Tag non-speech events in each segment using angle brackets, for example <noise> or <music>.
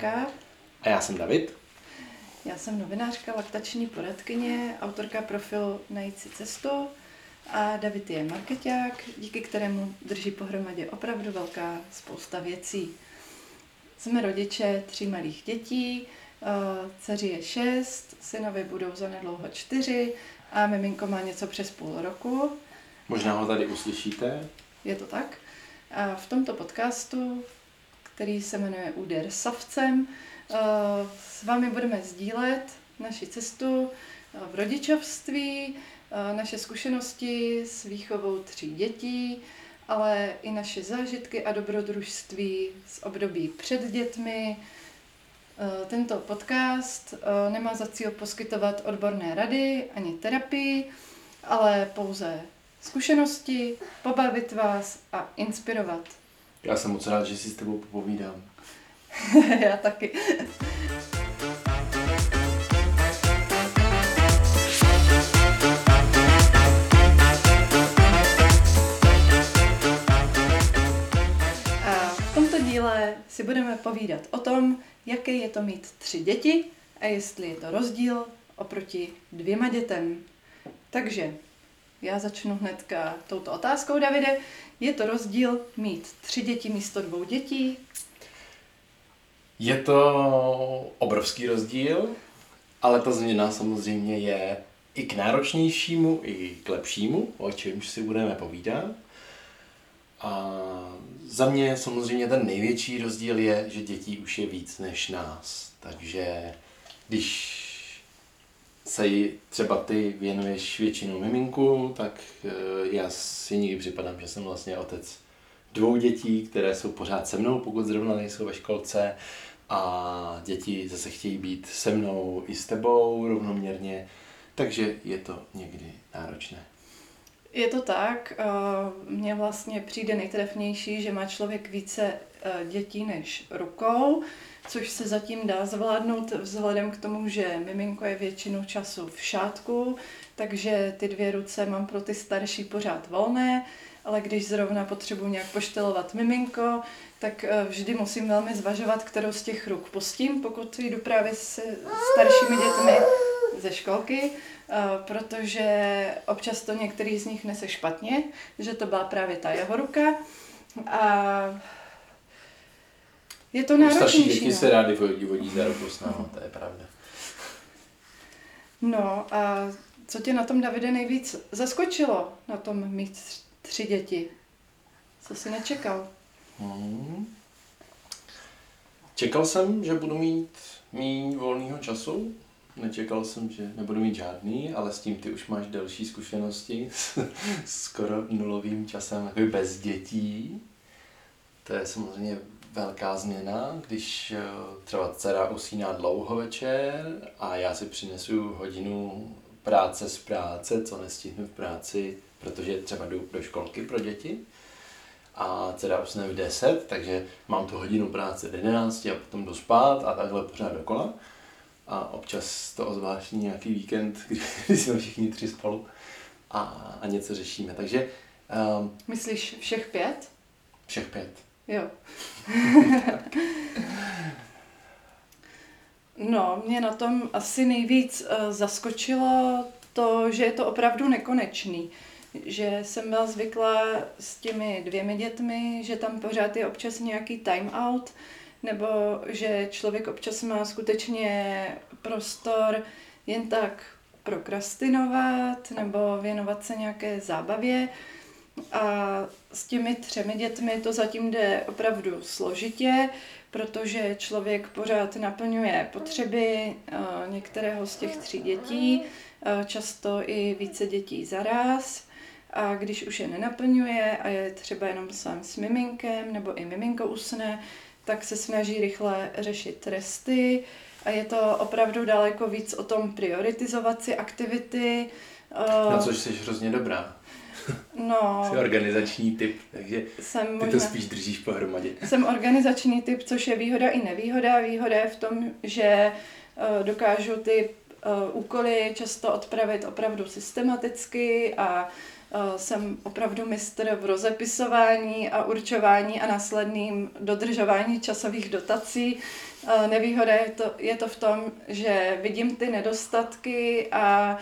Terka. A já jsem David. Já jsem novinářka, laktační poradkyně, autorka profilu Najít si cestu a David je marketák, díky kterému drží pohromadě opravdu velká spousta věcí. Jsme rodiče tří malých dětí, eh, dceři je šest, synovi budou zanedlouho čtyři a miminko má něco přes půl roku. Možná ho tady uslyšíte. Je to tak. A v tomto podcastu, který se jmenuje Úder savcem, eh, s vámi budeme sdílet naši cestu eh, v rodičovství, eh, naše zkušenosti s výchovou tří dětí, ale i naše zážitky a dobrodružství z období před dětmi. Tento podcast nemá za cíl poskytovat odborné rady ani terapii, ale pouze zkušenosti, pobavit vás a inspirovat. Já jsem moc rád, že si s tebou popovídám. <laughs> Já taky. A v tomto díle si budeme povídat o tom, jaké je to mít tři děti a jestli je to rozdíl oproti dvěma dětem. Takže já začnu hnedka touto otázkou, Davide. Je to rozdíl mít tři děti místo dvou dětí? Je to obrovský rozdíl, ale ta změna samozřejmě je i k náročnějšímu, i k lepšímu, o čemž si budeme povídat. A za mě samozřejmě ten největší rozdíl je, že dětí už je víc než nás. Takže když se jí třeba ty věnuješ většinou miminku, tak eh, já si někdy připadám, že jsem vlastně otec dvou dětí, které jsou pořád se mnou, pokud zrovna nejsou ve školce a děti zase chtějí být se mnou i s tebou rovnoměrně, takže je to někdy náročné. Je to tak. Eh, mně vlastně přijde nejtrefnější, že má člověk více dětí než rukou což se zatím dá zvládnout vzhledem k tomu, že miminko je většinu času v šátku, takže ty dvě ruce mám pro ty starší pořád volné, ale když zrovna potřebuji nějak poštelovat miminko, tak eh, vždy musím velmi zvažovat, kterou z těch ruk pustím, pokud jdu právě s staršími dětmi ze školky, eh, protože občas to některý z nich nese špatně, že to byla právě ta jeho ruka. A je to náročnější. Starší děti no. se rádi vodí, za s náma, to je pravda. No a co tě na tom, Davide, nejvíc zaskočilo na tom mít tři děti? Co jsi nečekal? Hmm. Čekal jsem, že budu mít méně volného času. Nečekal jsem, že nebudu mít žádný, ale s tím ty už máš delší zkušenosti s skoro nulovým časem, jako bez dětí. To je samozřejmě velká změna, když eh, třeba dcera usíná dlouho večer a já si přinesu hodinu práce z práce, co nestihnu v práci, protože třeba jdu do školky pro děti a dcera usne v 10, takže mám tu hodinu práce v 11 a potom jdu spát a takhle pořád dokola. A občas to ozvláštní nějaký víkend, <laughs> kdy jsme všichni tři spolu a, a něco řešíme. Takže... Um, Myslíš všech pět? Všech pět. Jo. <laughs> no, mě na tom asi nejvíc uh, zaskočilo to, že je to opravdu nekonečný. Že jsem byla zvyklá s těmi dvěmi dětmi, že tam pořád je občas nějaký time out, nebo že člověk občas má skutečně prostor jen tak prokrastinovat nebo věnovat se nějaké zábavě. A s těmi třemi dětmi to zatím jde opravdu složitě, protože člověk pořád naplňuje potřeby eh, některého z těch tří dětí, eh, často i více dětí zaraz. A když už je nenaplňuje a je třeba jenom sám s miminkem nebo i miminko usne, tak se snaží rychle řešit tresty a je to opravdu daleko víc o tom prioritizovat si aktivity. Na což jsi hrozně dobrá. No. Jsi organizační typ, takže jsem ty možná, to spíš držíš pohromadě. Jsem organizační typ, což je výhoda i nevýhoda. Výhoda je v tom, že uh, dokážu ty uh, úkoly často odpravit opravdu systematicky a jsem opravdu mistr v rozepisování a určování a následným dodržování časových dotací. Nevýhoda je to, je to v tom, že vidím ty nedostatky a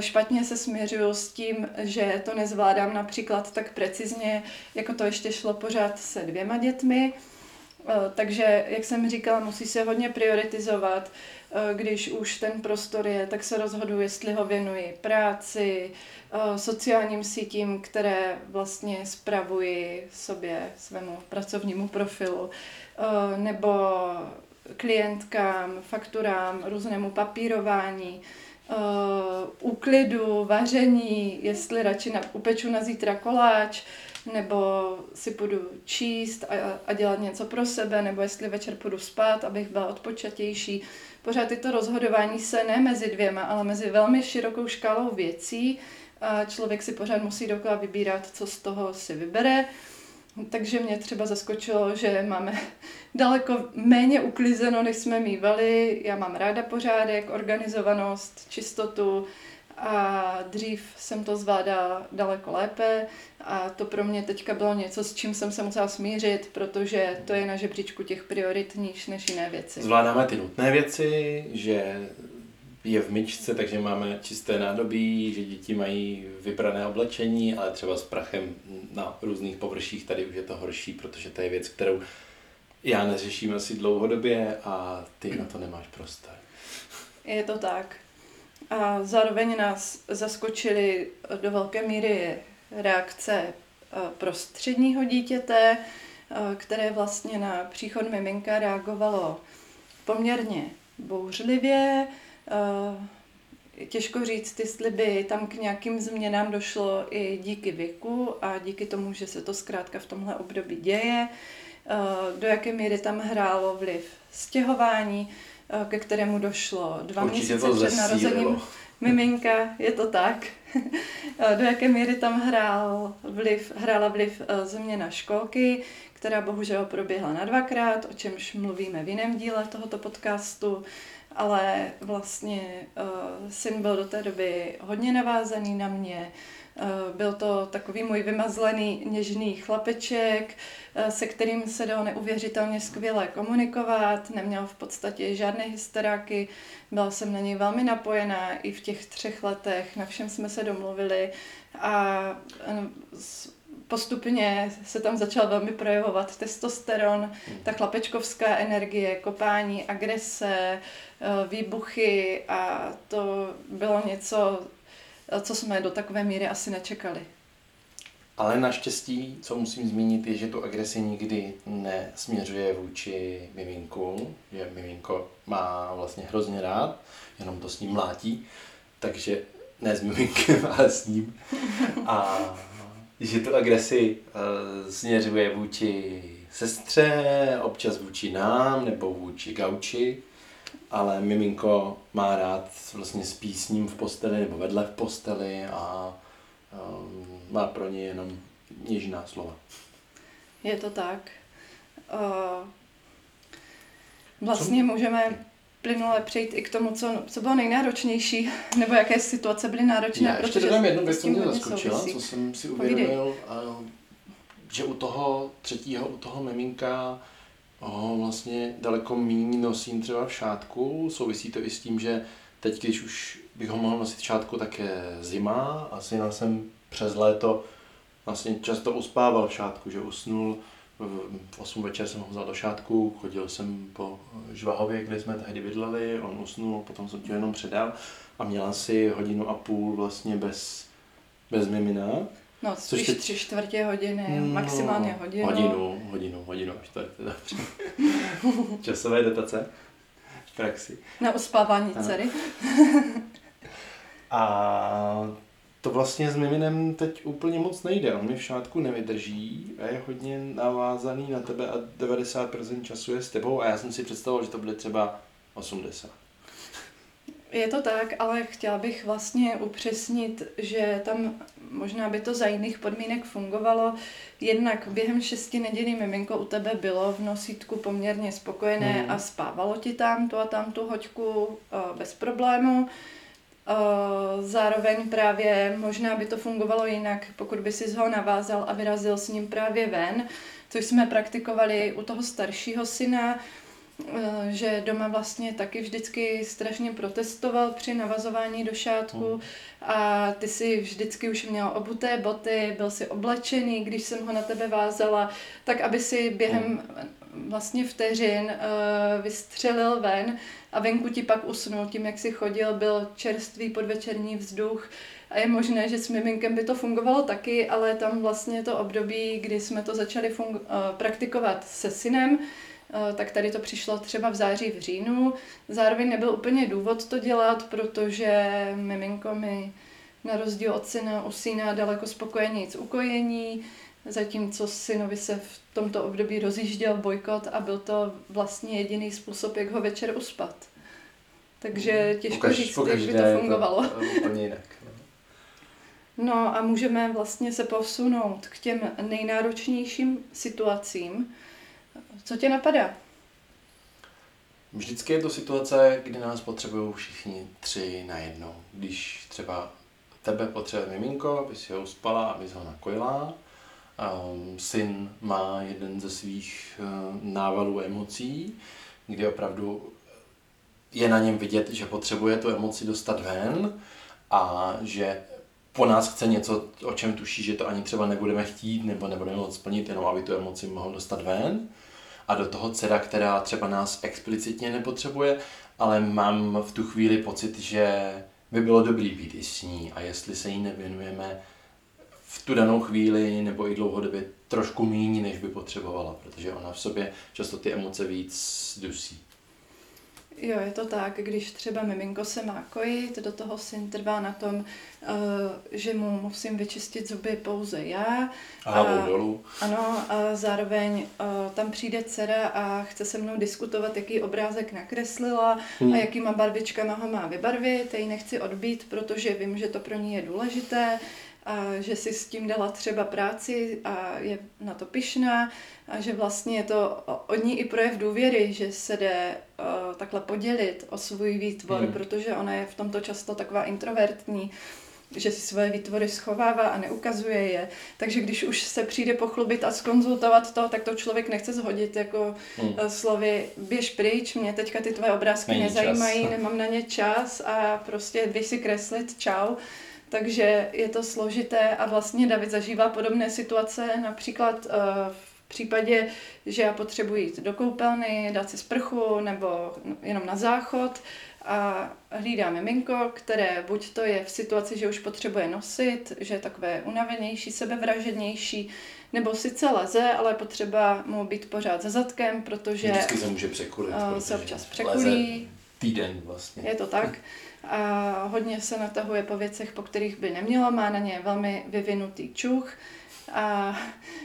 špatně se směřuju s tím, že to nezvládám například tak precizně, jako to ještě šlo pořád se dvěma dětmi. Takže, jak jsem říkala, musí se hodně prioritizovat. Když už ten prostor je, tak se rozhoduji, jestli ho věnuji práci, sociálním sítím, které vlastně spravuji sobě, svému pracovnímu profilu, nebo klientkám, fakturám, různému papírování, úklidu, vaření, jestli radši upeču na zítra koláč, nebo si půjdu číst a, a dělat něco pro sebe, nebo jestli večer půjdu spát, abych byla odpočatější. Pořád tyto rozhodování se ne mezi dvěma, ale mezi velmi širokou škálou věcí. A člověk si pořád musí dokola vybírat, co z toho si vybere. Takže mě třeba zaskočilo, že máme <laughs> daleko méně uklizeno, než jsme mývali. Já mám ráda pořádek, organizovanost, čistotu a dřív jsem to zvládala daleko lépe a to pro mě teďka bylo něco, s čím jsem se musela smířit, protože to je na žebříčku těch priorit níž než jiné věci. Zvládáme ty nutné věci, že je v myčce, takže máme čisté nádobí, že děti mají vybrané oblečení, ale třeba s prachem na různých površích tady už je to horší, protože to je věc, kterou já neřeším asi dlouhodobě a ty na to nemáš prostor. Je to tak. A zároveň nás zaskočily do velké míry reakce eh, prostředního dítěte, eh, které vlastně na příchod miminka reagovalo poměrně bouřlivě. Eh, těžko říct, jestli by tam k nějakým změnám došlo i díky věku a díky tomu, že se to zkrátka v tomhle období děje. Do jaké míry tam hrálo vliv stěhování, ke kterému došlo dva Určitě měsíce před narozením miminka, je to tak. <laughs> Do jaké míry tam hrál vliv, hrála vliv e, změna školky, která bohužel proběhla na dvakrát, o čemž mluvíme v jiném díle tohoto podcastu, ale vlastně uh, syn byl do té doby hodně navázaný na mě, Eh, byl to takový můj vymazlený něžný chlapeček, eh, se kterým se dalo neuvěřitelně skvěle komunikovat, neměl v podstatě žádné hysteráky, byla jsem na něj velmi napojená i v těch třech letech, na všem jsme se domluvili. A eh, postupně se tam začal velmi projevovat testosteron, hmm. ta chlapečkovská energie, kopání, agrese, výbuchy a to bylo něco, co jsme do takové míry asi nečekali. Ale naštěstí, co musím zmínit, je, že tu agresi nikdy nesměřuje vůči miminku, že miminko má vlastně hrozně rád, jenom to s ním mlátí, takže ne s miminkem, <laughs> ale s ním. A že tu agresi uh, směřuje vůči sestře, občas vůči nám nebo vůči gauči, ale miminko má rád vlastně s ním v posteli nebo vedle v posteli a um, má pro ně jenom něžná slova. Je to tak. Uh, vlastně co? můžeme plynule přejít i k tomu, co, co bylo nejnáročnější, <laughs> nebo jaké situace byly náročné. Já ještě dodám jednu věc, co mě zaskočila, co jsem si uvědomil, že u toho třetího, u toho miminka Oh, vlastně daleko méně nosím třeba v šátku. Souvisí to i s tím, že teď, když už bych ho mohl nosit v šátku, tak je zima a syna jsem přes léto vlastně často uspával v šátku, že usnul v 8 večer jsem ho vzal do šátku, chodil jsem po Žvahově, kde jsme tehdy bydleli, on usnul, potom jsem ti jenom předal a měla si hodinu a půl vlastně bez, bez mimina. No, spíš teď... tři čtvrtě hodiny, no, maximálně hodinu. Hodinu, hodinu, hodinu a čtvrtě, dobře. <laughs> Časové dotace v praxi. Na uspávání dcery. a to vlastně s Miminem teď úplně moc nejde. On mi v šátku nevydrží a je hodně navázaný na tebe a 90% času je s tebou a já jsem si představoval, že to bude třeba 80. Je to tak, ale chtěla bych vlastně upřesnit, že tam možná by to za jiných podmínek fungovalo. Jednak během šesti nedělí miminko u tebe bylo v nosítku poměrně spokojené hmm. a spávalo ti tam tu a tam tu hoďku bez problému. Zároveň právě možná by to fungovalo jinak, pokud by si ho navázal a vyrazil s ním právě ven, což jsme praktikovali u toho staršího syna, Eh, že doma vlastně taky vždycky strašně protestoval při navazování do šátku hmm. a ty si vždycky už měl obuté boty, byl si oblečený, když jsem ho na tebe vázala, tak aby si během hmm. Vlastně vteřin uh, vystřelil ven a venku ti pak usnul tím, jak si chodil, byl čerstvý podvečerní vzduch. A je možné, že s miminkem by to fungovalo taky, ale tam vlastně to období, kdy jsme to začali fungu- uh, praktikovat se synem, Eh, tak tady to přišlo třeba v září, v říjnu. Zároveň nebyl úplně důvod to dělat, protože miminko mi na rozdíl od syna usíná daleko spokojenějíc ukojení, zatímco synovi se v tomto období rozjížděl bojkot a byl to vlastně jediný způsob, jak ho večer uspat. Takže těžko pokaž, říct, jak by to fungovalo. To <laughs> úplně jinak. No. no a můžeme vlastně se posunout k těm nejnáročnějším situacím, co tě napadá? Vždycky je to situace, kdy nás potřebují všichni tři najednou. Když třeba tebe potřebuje miminko, aby si ho uspala, aby ho nakojila. Um, syn má jeden ze svých uh, návalů emocí, kdy opravdu je na něm vidět, že potřebuje tu emoci dostat ven a že po nás chce něco, o čem tuší, že to ani třeba nebudeme chtít nebo nebudeme moc splnit, jenom aby tu emoci mohl dostat ven. A do toho dcera, která třeba nás explicitně nepotřebuje, ale mám v tu chvíli pocit, že by bylo dobrý být i s ní a jestli se jí nevěnujeme v tu danou chvíli nebo i dlouhodobě trošku méně, než by potřebovala, protože ona v sobě často ty emoce víc dusí. Jo, je to tak, když třeba miminko se má kojit, do toho syn trvá na tom, že mu musím vyčistit zuby pouze já. A a, dolů. Ano, a zároveň uh, tam přijde dcera a chce se mnou diskutovat, jaký obrázek nakreslila hmm. a jakýma barvičkama ho má vybarvit. Já ji nechci odbít, protože vím, že to pro ní je důležité a že si s tím dala třeba práci a je na to pyšná a že vlastně je to od ní i projev důvěry, že se jde uh, takhle podělit o svůj výtvor, hmm. protože ona je v tomto často taková introvertní, že si svoje výtvory schovává a neukazuje je. Takže když už se přijde pochlubit a skonzultovat to, tak to člověk nechce zhodit jako hmm. slovy běž pryč, mě teďka ty tvoje obrázky Není nezajímají, čas. nemám na ně čas a prostě běž si kreslit, čau. Takže je to složité a vlastně David zažívá podobné situace, například uh, v případě, že já potřebuji jít do koupelny, dát si sprchu nebo jenom na záchod a hlídá miminko, které buď to je v situaci, že už potřebuje nosit, že je takové unavenější, sebevražednější, nebo sice leze, ale potřeba mu být pořád za zadkem, protože Vždycky se může překulit, se občas překulí. Týden vlastně. Je to tak a hodně se natahuje po věcech, po kterých by nemělo, má na ně velmi vyvinutý čuch a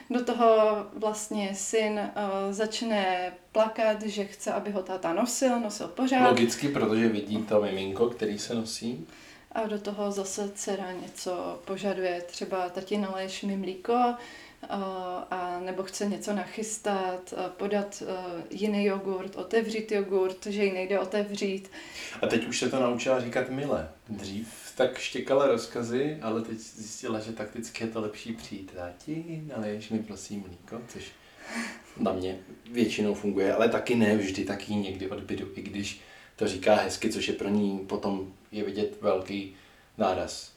do toho vlastně syn uh, začne plakat, že chce, aby ho táta nosil, nosil pořád. Logicky, protože vidí to miminko, který se nosí. A do toho zase dcera něco požaduje, třeba tati naleješ mi mlíko, a nebo chce něco nachystat, podat jiný jogurt, otevřít jogurt, že ji nejde otevřít. A teď už se to naučila říkat mile. Dřív tak štěkala rozkazy, ale teď zjistila, že takticky je to lepší přijít. Táti, naleješ mi prosím mlíko, což na mě většinou funguje, ale taky ne vždy, taky někdy odbydu, i když to říká hezky, což je pro ní potom je vidět velký náraz.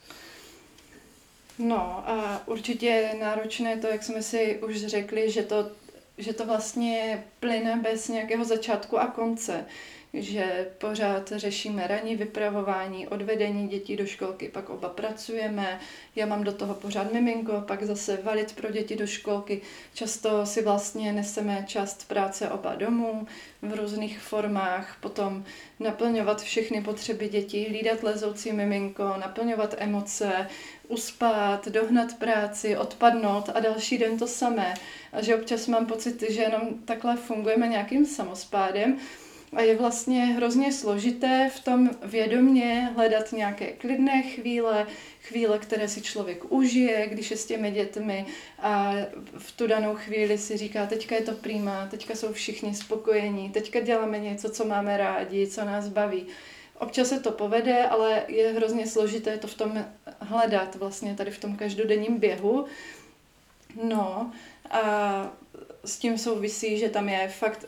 No a určitě je náročné to, jak jsme si už řekli, že to, že to vlastně plyne bez nějakého začátku a konce že pořád řešíme ranní vypravování, odvedení dětí do školky, pak oba pracujeme, já mám do toho pořád miminko, pak zase valit pro děti do školky. Často si vlastně neseme část práce oba domů v různých formách, potom naplňovat všechny potřeby dětí, hlídat lezoucí miminko, naplňovat emoce, uspat, dohnat práci, odpadnout a další den to samé. A že občas mám pocit, že jenom takhle fungujeme nějakým samospádem, a je vlastně hrozně složité v tom vědomě hledat nějaké klidné chvíle, chvíle, které si člověk užije, když je s těmi dětmi a v tu danou chvíli si říká, teďka je to prýma, teďka jsou všichni spokojení, teďka děláme něco, co máme rádi, co nás baví. Občas se to povede, ale je hrozně složité to v tom hledat vlastně tady v tom každodenním běhu. No a s tím souvisí, že tam je fakt,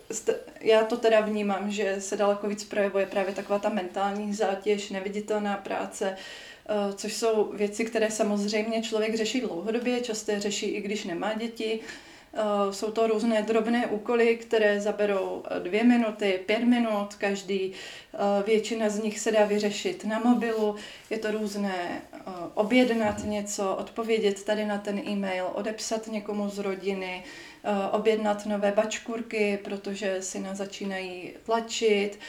já to teda vnímám, že se daleko víc projevuje právě taková ta mentální zátěž, neviditelná práce, eh, což jsou věci, které samozřejmě člověk řeší dlouhodobě, často řeší i když nemá děti, Eh, jsou to různé drobné úkoly, které zaberou eh, dvě minuty, pět minut každý. Většina z nich se dá vyřešit na mobilu. Je to různé objednat něco, odpovědět tady na ten e-mail, odepsat někomu z rodiny, objednat nové bačkurky, protože si na začínají tlačit,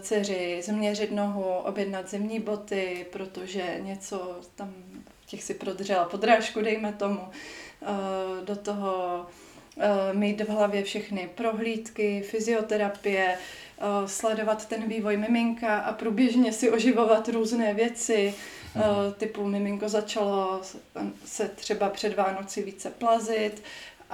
dceři změřit nohu, objednat zimní boty, protože něco tam těch si prodřela podrážku, dejme tomu. Eh, do toho eh, mít v hlavě všechny prohlídky, fyzioterapie, eh, sledovat ten vývoj miminka a průběžně si oživovat různé věci, mhm. typu miminko začalo se třeba před Vánoci více plazit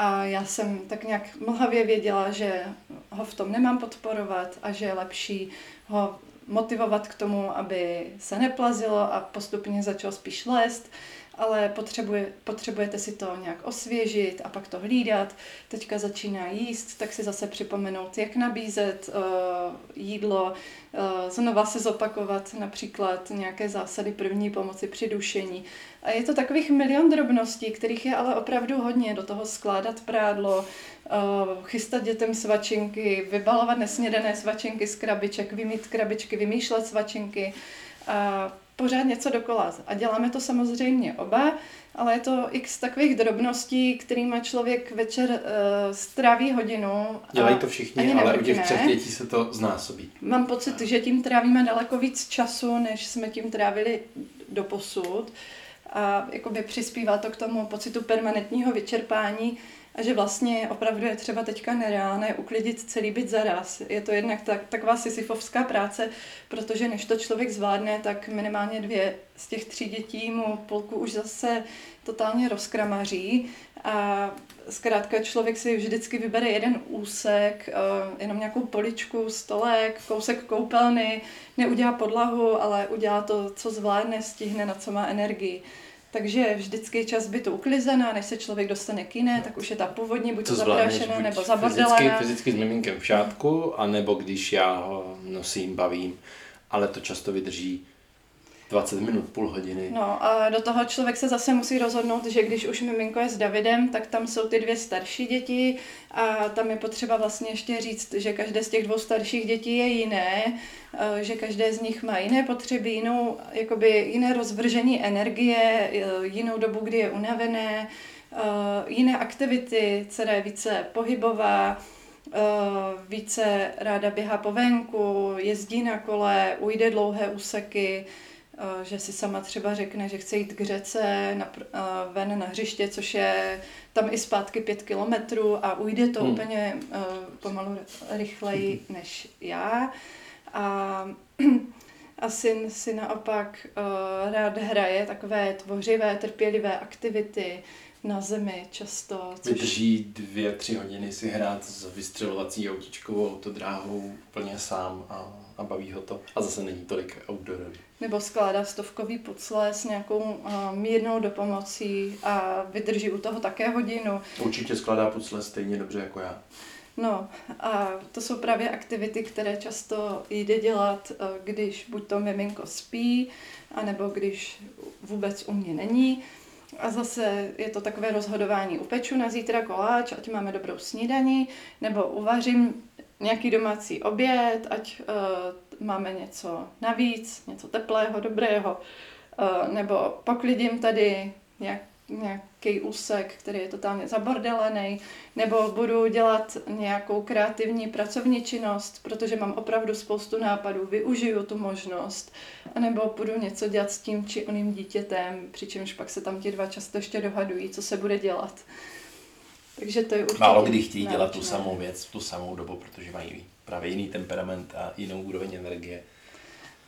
a já jsem tak nějak mlhavě věděla, že ho v tom nemám podporovat a že je lepší ho motivovat k tomu, aby se neplazilo a postupně začal spíš lézt ale potřebuje, potřebujete si to nějak osvěžit a pak to hlídat. Teďka začíná jíst, tak si zase připomenout, jak nabízet uh, jídlo, uh, znova se zopakovat například nějaké zásady první pomoci při dušení. A je to takových milion drobností, kterých je ale opravdu hodně. Do toho skládat prádlo, uh, chystat dětem svačinky, vybalovat nesnědené svačinky z krabiček, vymít krabičky, vymýšlet svačinky. A pořád něco dokola. A děláme to samozřejmě oba, ale je to x takových drobností, kterými člověk večer uh, stráví hodinu. Dělají to všichni, ale u těch třech dětí se to znásobí. Mám pocit, že tím trávíme daleko víc času, než jsme tím trávili do posud. A jakoby přispívá to k tomu pocitu permanentního vyčerpání, a že vlastně opravdu je třeba teďka nereálné uklidit celý byt zaraz. Je to jednak tak, taková sisyfovská práce, protože než to člověk zvládne, tak minimálně dvě z těch tří dětí mu polku už zase totálně rozkramaří a zkrátka člověk si vždycky vybere jeden úsek, eh, jenom nějakou poličku, stolek, kousek koupelny, neudělá podlahu, ale udělá to, co zvládne, stihne, na co má energii. Takže vždycky je čas být uklizená, než se člověk dostane k jiné, tak už je ta původní buď to zaprášená nebo zabordelená. Fyzicky, fyzicky s miminkem v šátku, anebo když já ho nosím, bavím, ale to často vydrží 20 minut, půl hodiny. No a do toho člověk se zase musí rozhodnout, že když už miminko je s Davidem, tak tam jsou ty dvě starší děti a tam je potřeba vlastně ještě říct, že každé z těch dvou starších dětí je jiné, eh, že každé z nich má jiné potřeby, jinou, jakoby jiné rozvržení energie, eh, jinou dobu, kdy je unavené, eh, jiné aktivity, která je více pohybová, více ráda běhá po venku, jezdí na kole, ujde dlouhé úseky, že si sama třeba řekne, že chce jít k řece na, eh, ven na hřiště, což je tam i zpátky pět kilometrů a ujde to hmm. úplně uh, pomalu rychleji než já. A, <clears throat> a syn si naopak rád hraje takové tvořivé, trpělivé aktivity na zemi často. Což... Vydrží dvě, tři hodiny si hrát s vystřelovací autičkovou autodráhou úplně sám a, a baví ho to. A zase není tolik outdoorový nebo skládá stovkový pucle s nějakou uh, mírnou dopomocí a vydrží u toho také hodinu. Určitě skládá pucle stejně dobře jako já. No a to jsou právě aktivity, které často jde dělat, když buď to miminko spí, anebo když vůbec u mě není. A zase je to takové rozhodování. Upeču na zítra koláč, ať máme dobrou snídaní, nebo uvařím nějaký domácí oběd, ať uh, máme něco navíc, něco teplého, dobrého, uh, nebo poklidím tady nějak, nějaký úsek, který je totálně zabordelený, nebo budu dělat nějakou kreativní pracovní činnost, protože mám opravdu spoustu nápadů, využiju tu možnost, nebo budu něco dělat s tím či oným dítětem, přičemž pak se tam ti dva často ještě dohadují, co se bude dělat. Takže to je určitě Málo kdy chtějí dělat tu samou věc v tu samou dobu, protože mají právě jiný temperament a jinou úroveň energie.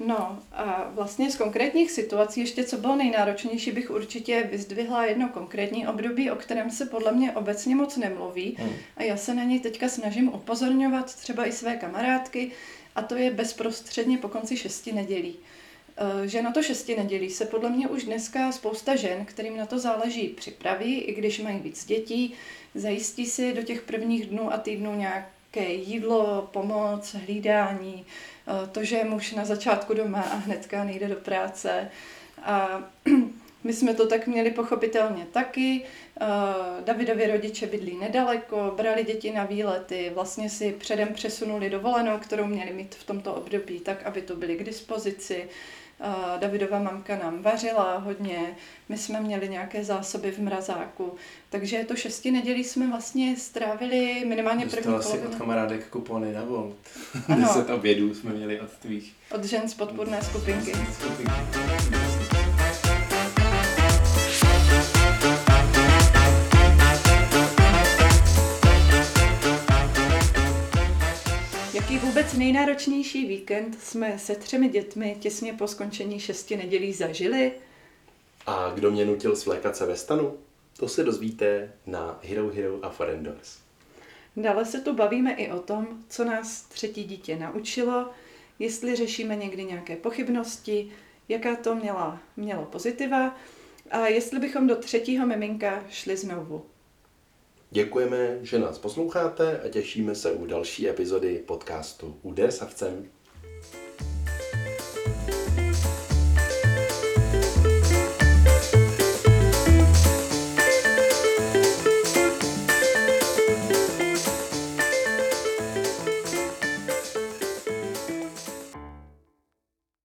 No a vlastně z konkrétních situací ještě co bylo nejnáročnější, bych určitě vyzdvihla jedno konkrétní období, o kterém se podle mě obecně moc nemluví. Hmm. A já se na něj teďka snažím upozorňovat třeba i své kamarádky, a to je bezprostředně po konci šesti nedělí. Eh, že na to šesti nedělí se podle mě už dneska spousta žen, kterým na to záleží, připraví, i když mají víc dětí, zajistí si do těch prvních dnů a týdnů nějaké jídlo, pomoc, hlídání, eh, to, že je muž na začátku doma a hnedka nejde do práce. A <clears throat> my jsme to tak měli pochopitelně taky. Eh, Davidovi rodiče bydlí nedaleko, brali děti na výlety, vlastně si předem přesunuli dovolenou, kterou měli mít v tomto období, tak aby to byly k dispozici. Davidova mamka nám vařila hodně, my jsme měli nějaké zásoby v mrazáku, takže to šesti nedělí jsme vlastně strávili minimálně Dostala první polovinu. od kamarádek kupony na Volt. Ano. <laughs> Deset obědů jsme měli od tvých Od žen z podpůrné skupinky. skupinky. Vůbec nejnáročnější víkend jsme se třemi dětmi těsně po skončení šesti nedělí zažili? A kdo mě nutil svlékat se ve stanu? To se dozvíte na Hero Hero a Forendors. Dále se tu bavíme i o tom, co nás třetí dítě naučilo, jestli řešíme někdy nějaké pochybnosti, jaká to měla, mělo pozitiva a jestli bychom do třetího miminka šli znovu. Děkujeme, že nás posloucháte a těšíme se u další epizody podcastu Úder savcem.